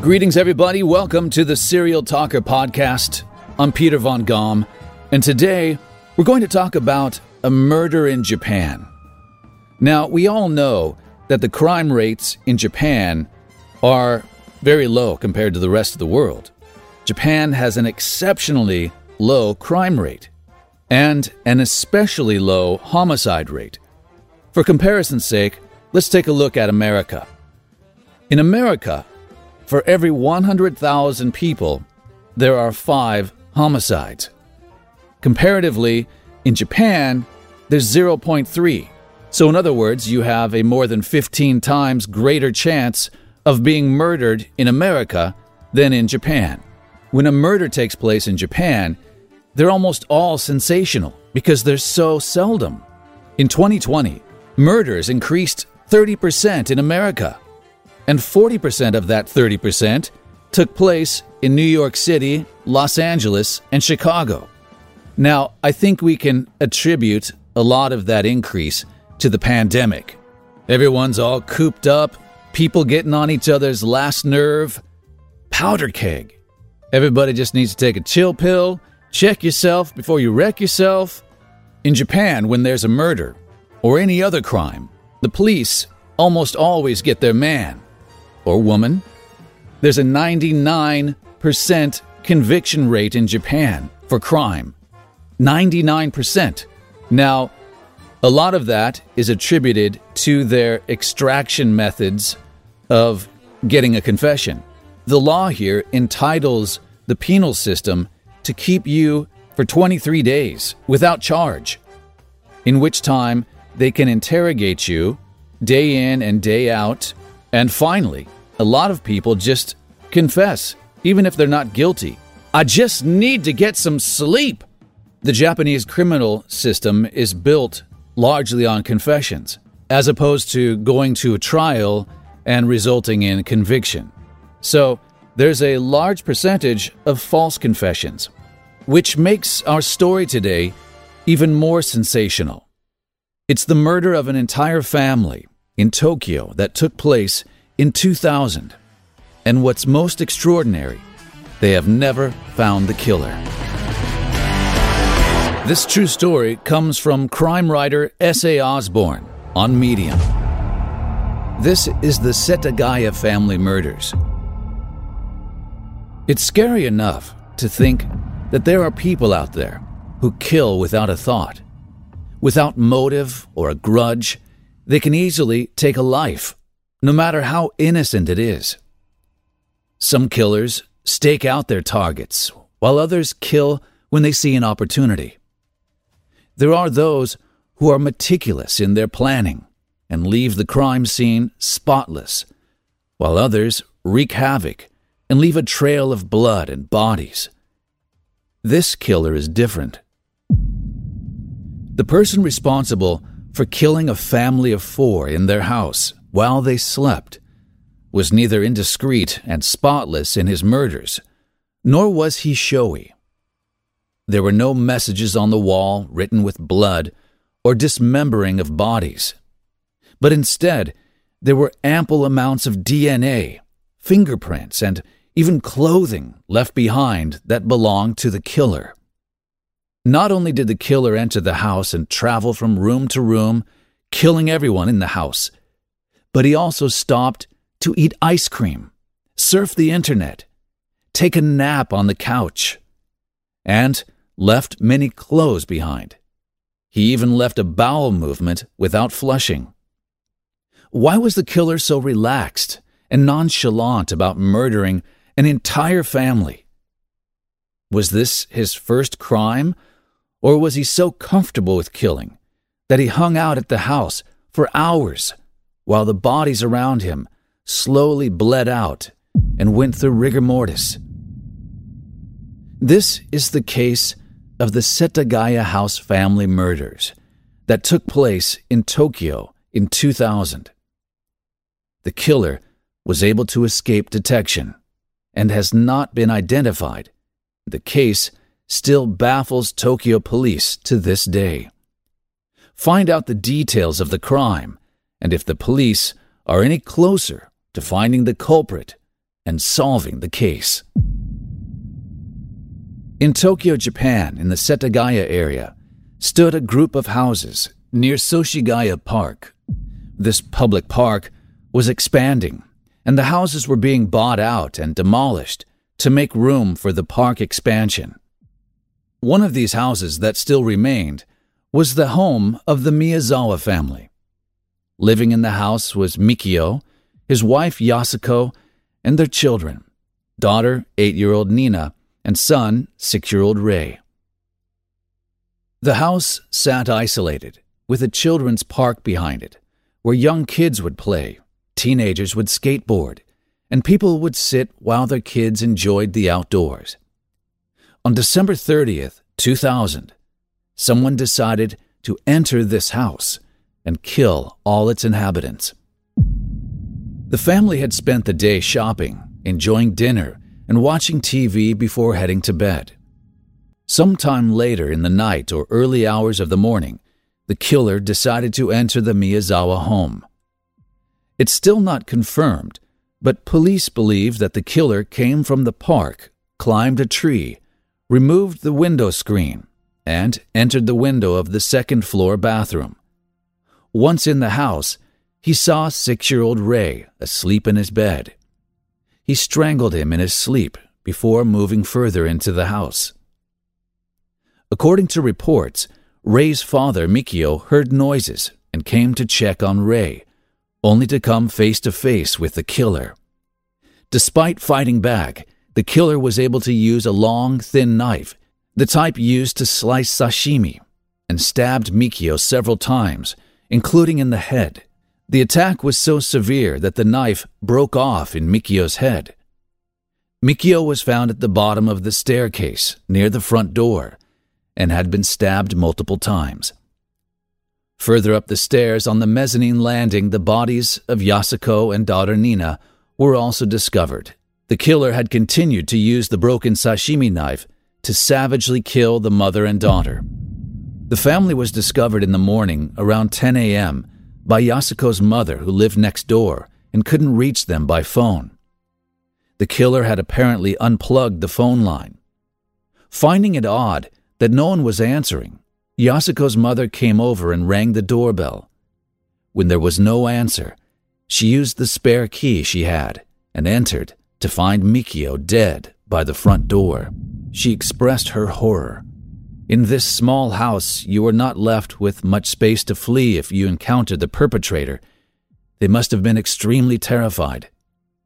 Greetings, everybody. Welcome to the Serial Talker Podcast. I'm Peter Von Gom, and today we're going to talk about a murder in Japan. Now, we all know that the crime rates in Japan are very low compared to the rest of the world. Japan has an exceptionally low crime rate and an especially low homicide rate. For comparison's sake, let's take a look at America. In America, for every 100,000 people, there are five homicides. Comparatively, in Japan, there's 0.3. So, in other words, you have a more than 15 times greater chance of being murdered in America than in Japan. When a murder takes place in Japan, they're almost all sensational because they're so seldom. In 2020, murders increased 30% in America and 40% of that 30% took place in New York City, Los Angeles, and Chicago. Now, I think we can attribute a lot of that increase to the pandemic. Everyone's all cooped up, people getting on each other's last nerve. Powder keg. Everybody just needs to take a chill pill, check yourself before you wreck yourself. In Japan, when there's a murder or any other crime, the police almost always get their man or woman. There's a 99% conviction rate in Japan for crime. 99%. Now, a lot of that is attributed to their extraction methods of getting a confession. The law here entitles the penal system to keep you for 23 days without charge, in which time they can interrogate you day in and day out and finally, a lot of people just confess, even if they're not guilty. I just need to get some sleep. The Japanese criminal system is built largely on confessions, as opposed to going to a trial and resulting in conviction. So, there's a large percentage of false confessions, which makes our story today even more sensational. It's the murder of an entire family in Tokyo that took place in 2000. And what's most extraordinary, they have never found the killer. This true story comes from crime writer S.A. Osborne on Medium. This is the Setagaya family murders. It's scary enough to think that there are people out there who kill without a thought, without motive or a grudge they can easily take a life, no matter how innocent it is. Some killers stake out their targets, while others kill when they see an opportunity. There are those who are meticulous in their planning and leave the crime scene spotless, while others wreak havoc and leave a trail of blood and bodies. This killer is different. The person responsible for killing a family of four in their house while they slept, was neither indiscreet and spotless in his murders, nor was he showy. There were no messages on the wall written with blood or dismembering of bodies, but instead there were ample amounts of DNA, fingerprints, and even clothing left behind that belonged to the killer. Not only did the killer enter the house and travel from room to room, killing everyone in the house, but he also stopped to eat ice cream, surf the internet, take a nap on the couch, and left many clothes behind. He even left a bowel movement without flushing. Why was the killer so relaxed and nonchalant about murdering an entire family? Was this his first crime or was he so comfortable with killing that he hung out at the house for hours while the bodies around him slowly bled out and went through rigor mortis? This is the case of the Setagaya House family murders that took place in Tokyo in 2000. The killer was able to escape detection and has not been identified. The case still baffles Tokyo police to this day. Find out the details of the crime and if the police are any closer to finding the culprit and solving the case. In Tokyo, Japan, in the Setagaya area, stood a group of houses near Soshigaya Park. This public park was expanding, and the houses were being bought out and demolished to make room for the park expansion. One of these houses that still remained was the home of the Miyazawa family. Living in the house was Mikio, his wife Yasuko, and their children daughter, eight year old Nina, and son, six year old Rei. The house sat isolated, with a children's park behind it, where young kids would play, teenagers would skateboard, and people would sit while their kids enjoyed the outdoors. On December 30th, 2000, someone decided to enter this house and kill all its inhabitants. The family had spent the day shopping, enjoying dinner, and watching TV before heading to bed. Sometime later in the night or early hours of the morning, the killer decided to enter the Miyazawa home. It's still not confirmed, but police believe that the killer came from the park, climbed a tree, removed the window screen, and entered the window of the second floor bathroom. Once in the house, he saw six year old Rei asleep in his bed. He strangled him in his sleep before moving further into the house. According to reports, Rei's father, Mikio, heard noises and came to check on Rei, only to come face to face with the killer. Despite fighting back, the killer was able to use a long, thin knife, the type used to slice sashimi, and stabbed Mikio several times, including in the head. The attack was so severe that the knife broke off in Mikio's head. Mikio was found at the bottom of the staircase near the front door and had been stabbed multiple times. Further up the stairs on the mezzanine landing, the bodies of Yasuko and daughter Nina were also discovered. The killer had continued to use the broken sashimi knife to savagely kill the mother and daughter. The family was discovered in the morning around 10 a.m by Yasuko's mother, who lived next door and couldn't reach them by phone. The killer had apparently unplugged the phone line. Finding it odd that no one was answering, Yasuko's mother came over and rang the doorbell. When there was no answer, she used the spare key she had and entered to find Mikio dead by the front door. She expressed her horror in this small house, you were not left with much space to flee if you encountered the perpetrator. They must have been extremely terrified.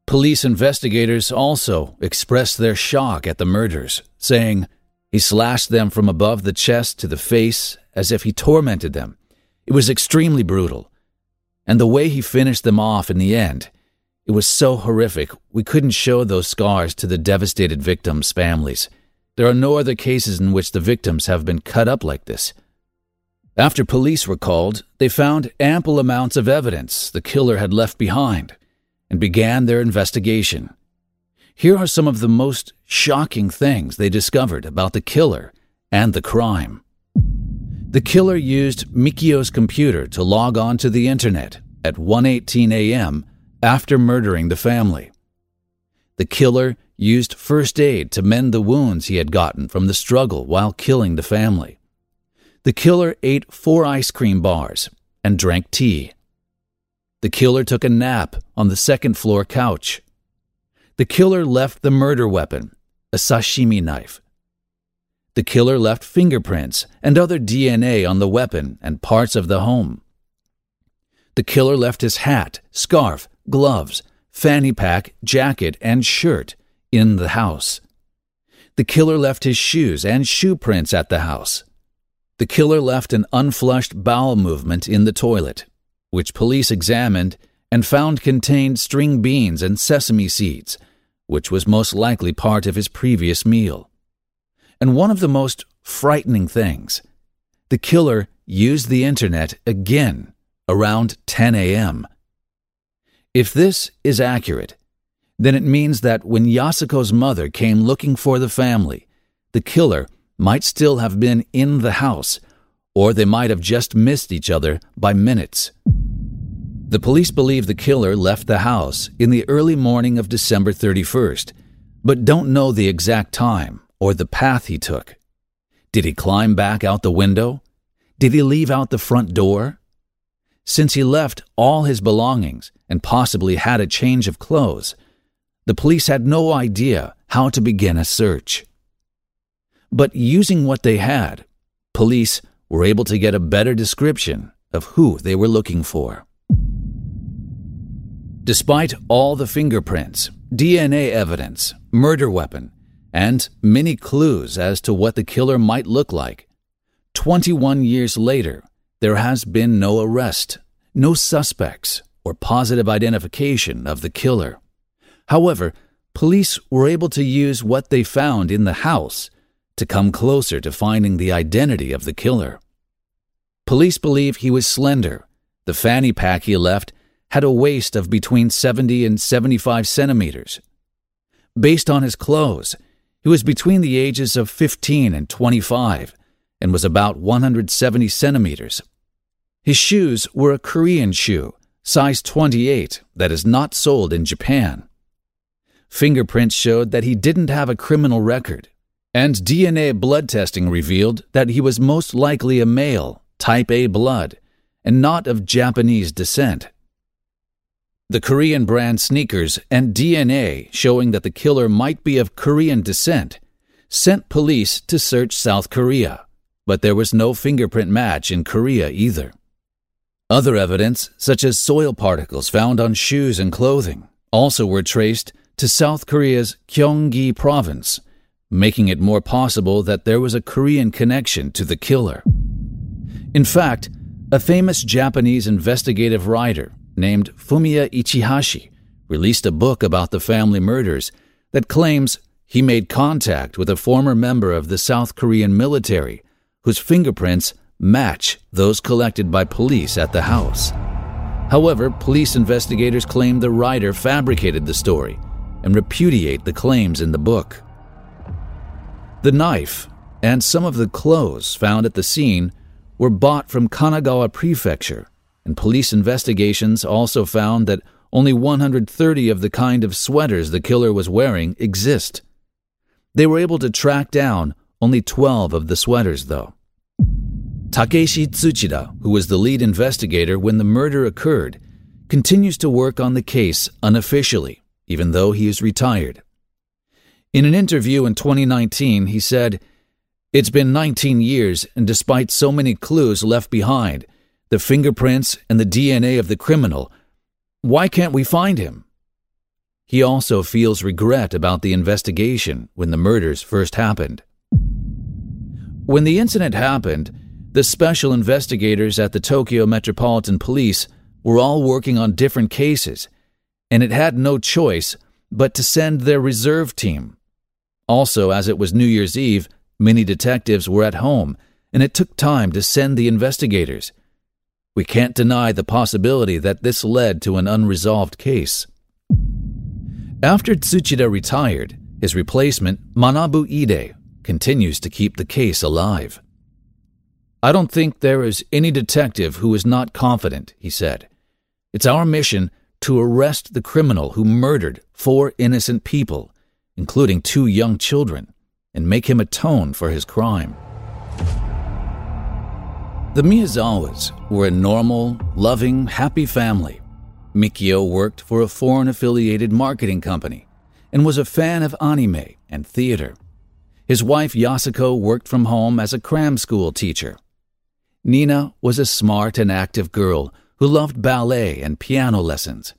Police investigators also expressed their shock at the murders, saying, He slashed them from above the chest to the face as if he tormented them. It was extremely brutal. And the way he finished them off in the end, it was so horrific we couldn't show those scars to the devastated victims' families. There are no other cases in which the victims have been cut up like this. After police were called, they found ample amounts of evidence the killer had left behind and began their investigation. Here are some of the most shocking things they discovered about the killer and the crime. The killer used Mikio's computer to log on to the internet at 1:18 a.m. after murdering the family. The killer used first aid to mend the wounds he had gotten from the struggle while killing the family. The killer ate four ice cream bars and drank tea. The killer took a nap on the second floor couch. The killer left the murder weapon, a sashimi knife. The killer left fingerprints and other DNA on the weapon and parts of the home. The killer left his hat, scarf, gloves, fanny pack, jacket, and shirt in the house. The killer left his shoes and shoe prints at the house. The killer left an unflushed bowel movement in the toilet, which police examined and found contained string beans and sesame seeds, which was most likely part of his previous meal. And one of the most frightening things the killer used the internet again around 10 a.m. If this is accurate, then it means that when Yasuko's mother came looking for the family, the killer might still have been in the house, or they might have just missed each other by minutes. The police believe the killer left the house in the early morning of December 31st, but don't know the exact time or the path he took. Did he climb back out the window? Did he leave out the front door? Since he left all his belongings and possibly had a change of clothes, the police had no idea how to begin a search. But using what they had, police were able to get a better description of who they were looking for. Despite all the fingerprints, DNA evidence, murder weapon, and many clues as to what the killer might look like, 21 years later, there has been no arrest, no suspects, or positive identification of the killer. However, police were able to use what they found in the house to come closer to finding the identity of the killer. Police believe he was slender. The fanny pack he left had a waist of between 70 and 75 centimeters. Based on his clothes, he was between the ages of 15 and 25 and was about 170 centimeters. His shoes were a Korean shoe, size 28, that is not sold in Japan. Fingerprints showed that he didn't have a criminal record, and DNA blood testing revealed that he was most likely a male, type A blood, and not of Japanese descent. The Korean brand sneakers and DNA showing that the killer might be of Korean descent sent police to search South Korea, but there was no fingerprint match in Korea either. Other evidence, such as soil particles found on shoes and clothing, also were traced to South Korea's Gyeonggi province, making it more possible that there was a Korean connection to the killer. In fact, a famous Japanese investigative writer named Fumiya Ichihashi released a book about the family murders that claims he made contact with a former member of the South Korean military whose fingerprints match those collected by police at the house. However, police investigators claim the writer fabricated the story and repudiate the claims in the book. The knife and some of the clothes found at the scene were bought from Kanagawa Prefecture and police investigations also found that only 130 of the kind of sweaters the killer was wearing exist. They were able to track down only 12 of the sweaters, though. Takeshi Tsuchida, who was the lead investigator when the murder occurred, continues to work on the case unofficially, even though he is retired. In an interview in 2019, he said, It's been 19 years, and despite so many clues left behind, the fingerprints, and the DNA of the criminal. Why can't we find him? He also feels regret about the investigation when the murders first happened. When the incident happened, the special investigators at the Tokyo Metropolitan Police were all working on different cases, and it had no choice but to send their reserve team. Also, as it was New Year's Eve, many detectives were at home, and it took time to send the investigators. We can't deny the possibility that this led to an unresolved case. After Tsuchida retired, his replacement, Manabu Ide, continues to keep the case alive. I don't think there is any detective who is not confident, he said. It's our mission to arrest the criminal who murdered four innocent people, including two young children, and make him atone for his crime. The Miyazawas were a normal, loving, happy family. Mikio worked for a foreign affiliated marketing company and was a fan of anime and theater. His wife Yasuko worked from home as a cram school teacher. Nina was a smart and active girl who loved ballet and piano lessons.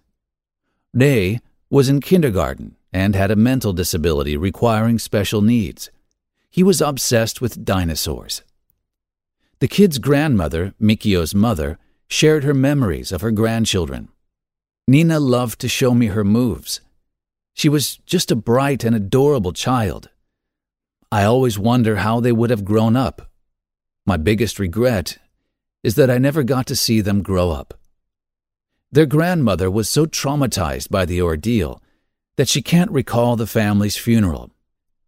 Rei was in kindergarten and had a mental disability requiring special needs. He was obsessed with dinosaurs. The kid's grandmother, Mikio's mother, shared her memories of her grandchildren. Nina loved to show me her moves. She was just a bright and adorable child. I always wonder how they would have grown up. My biggest regret is that I never got to see them grow up. Their grandmother was so traumatized by the ordeal that she can't recall the family's funeral.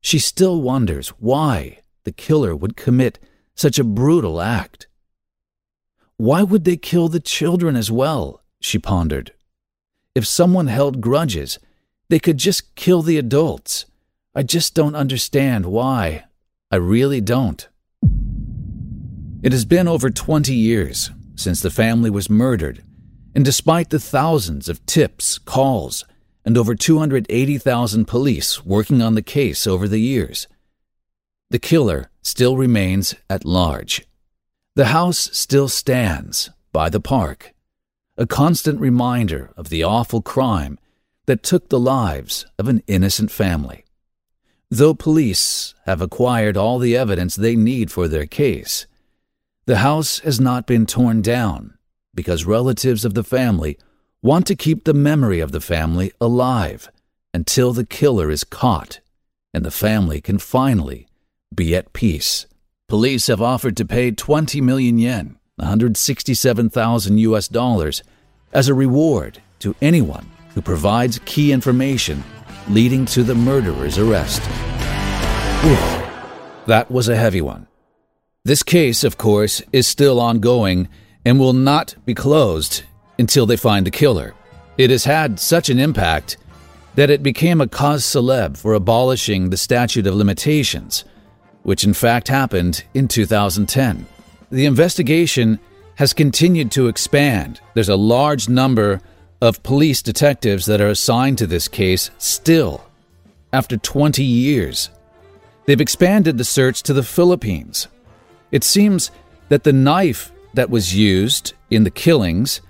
She still wonders why the killer would commit such a brutal act? Why would they kill the children as well, she pondered. If someone held grudges, they could just kill the adults. I just don't understand why. I really don't. It has been over 20 years since the family was murdered, and despite the thousands of tips, calls, and over 280,000 police working on the case over the years, the killer still remains at large. The house still stands by the park, a constant reminder of the awful crime that took the lives of an innocent family. Though police have acquired all the evidence they need for their case, the house has not been torn down because relatives of the family want to keep the memory of the family alive until the killer is caught and the family can finally be at peace. Police have offered to pay 20 million yen, 167,000 US dollars, as a reward to anyone who provides key information leading to the murderer's arrest. That was a heavy one. This case, of course, is still ongoing and will not be closed until they find the killer. It has had such an impact that it became a cause celeb for abolishing the statute of limitations, which in fact happened in 2010. The investigation has continued to expand. There's a large number of police detectives that are assigned to this case still, after 20 years. They've expanded the search to the Philippines, it seems that the knife that was used in the killings,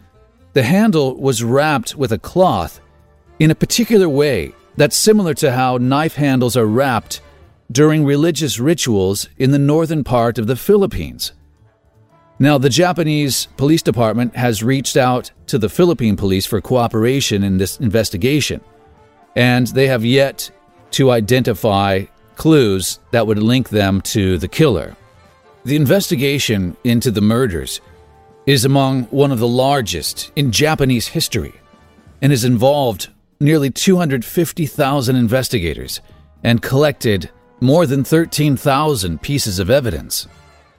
the handle was wrapped with a cloth in a particular way that's similar to how knife handles are wrapped during religious rituals in the northern part of the Philippines. Now, the Japanese police department has reached out to the Philippine police for cooperation in this investigation, and they have yet to identify clues that would link them to the killer. The investigation into the murders is among one of the largest in Japanese history and has involved nearly 250,000 investigators and collected more than 13,000 pieces of evidence.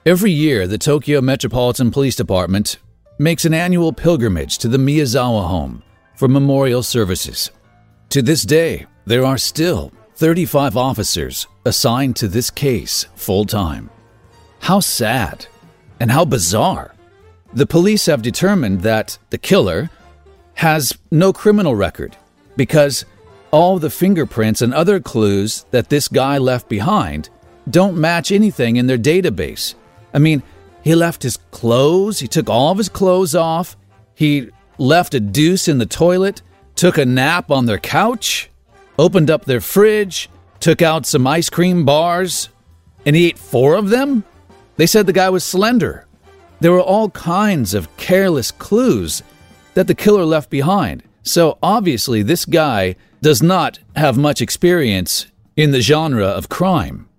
Every year, the Tokyo Metropolitan Police Department makes an annual pilgrimage to the Miyazawa home for memorial services. To this day, there are still 35 officers assigned to this case full time. How sad and how bizarre. The police have determined that the killer has no criminal record because all the fingerprints and other clues that this guy left behind don't match anything in their database. I mean, he left his clothes, he took all of his clothes off, he left a deuce in the toilet, took a nap on their couch, opened up their fridge, took out some ice cream bars, and he ate four of them? They said the guy was slender. There were all kinds of careless clues that the killer left behind. So obviously, this guy does not have much experience in the genre of crime.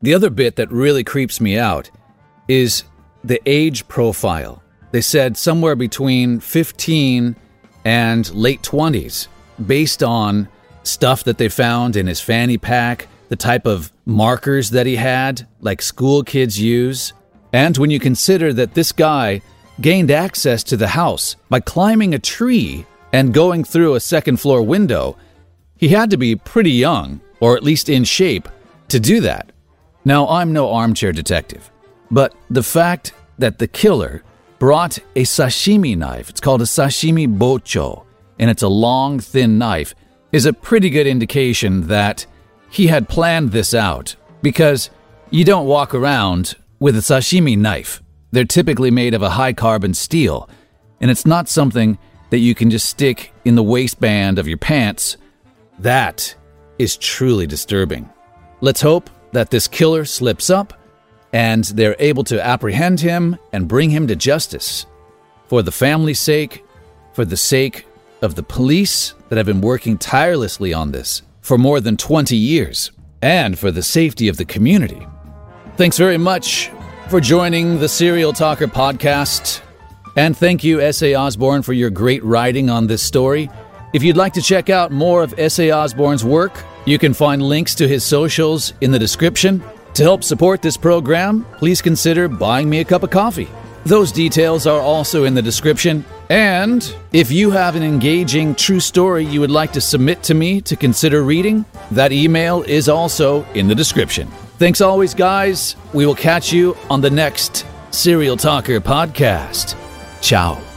The other bit that really creeps me out is the age profile. They said somewhere between 15 and late 20s, based on stuff that they found in his fanny pack, the type of markers that he had, like school kids use. And when you consider that this guy gained access to the house by climbing a tree and going through a second floor window, he had to be pretty young, or at least in shape, to do that. Now, I'm no armchair detective, but the fact that the killer brought a sashimi knife, it's called a sashimi bocho, and it's a long, thin knife, is a pretty good indication that he had planned this out because you don't walk around with a sashimi knife. They're typically made of a high carbon steel, and it's not something that you can just stick in the waistband of your pants. That is truly disturbing. Let's hope that this killer slips up and they're able to apprehend him and bring him to justice. For the family's sake, for the sake of the police that have been working tirelessly on this, for more than 20 years and for the safety of the community. Thanks very much for joining the Serial Talker podcast. And thank you, S.A. Osborne, for your great writing on this story. If you'd like to check out more of S.A. Osborne's work, you can find links to his socials in the description. To help support this program, please consider buying me a cup of coffee. Those details are also in the description. And if you have an engaging true story you would like to submit to me to consider reading, that email is also in the description. Thanks always, guys. We will catch you on the next Serial Talker podcast. Ciao.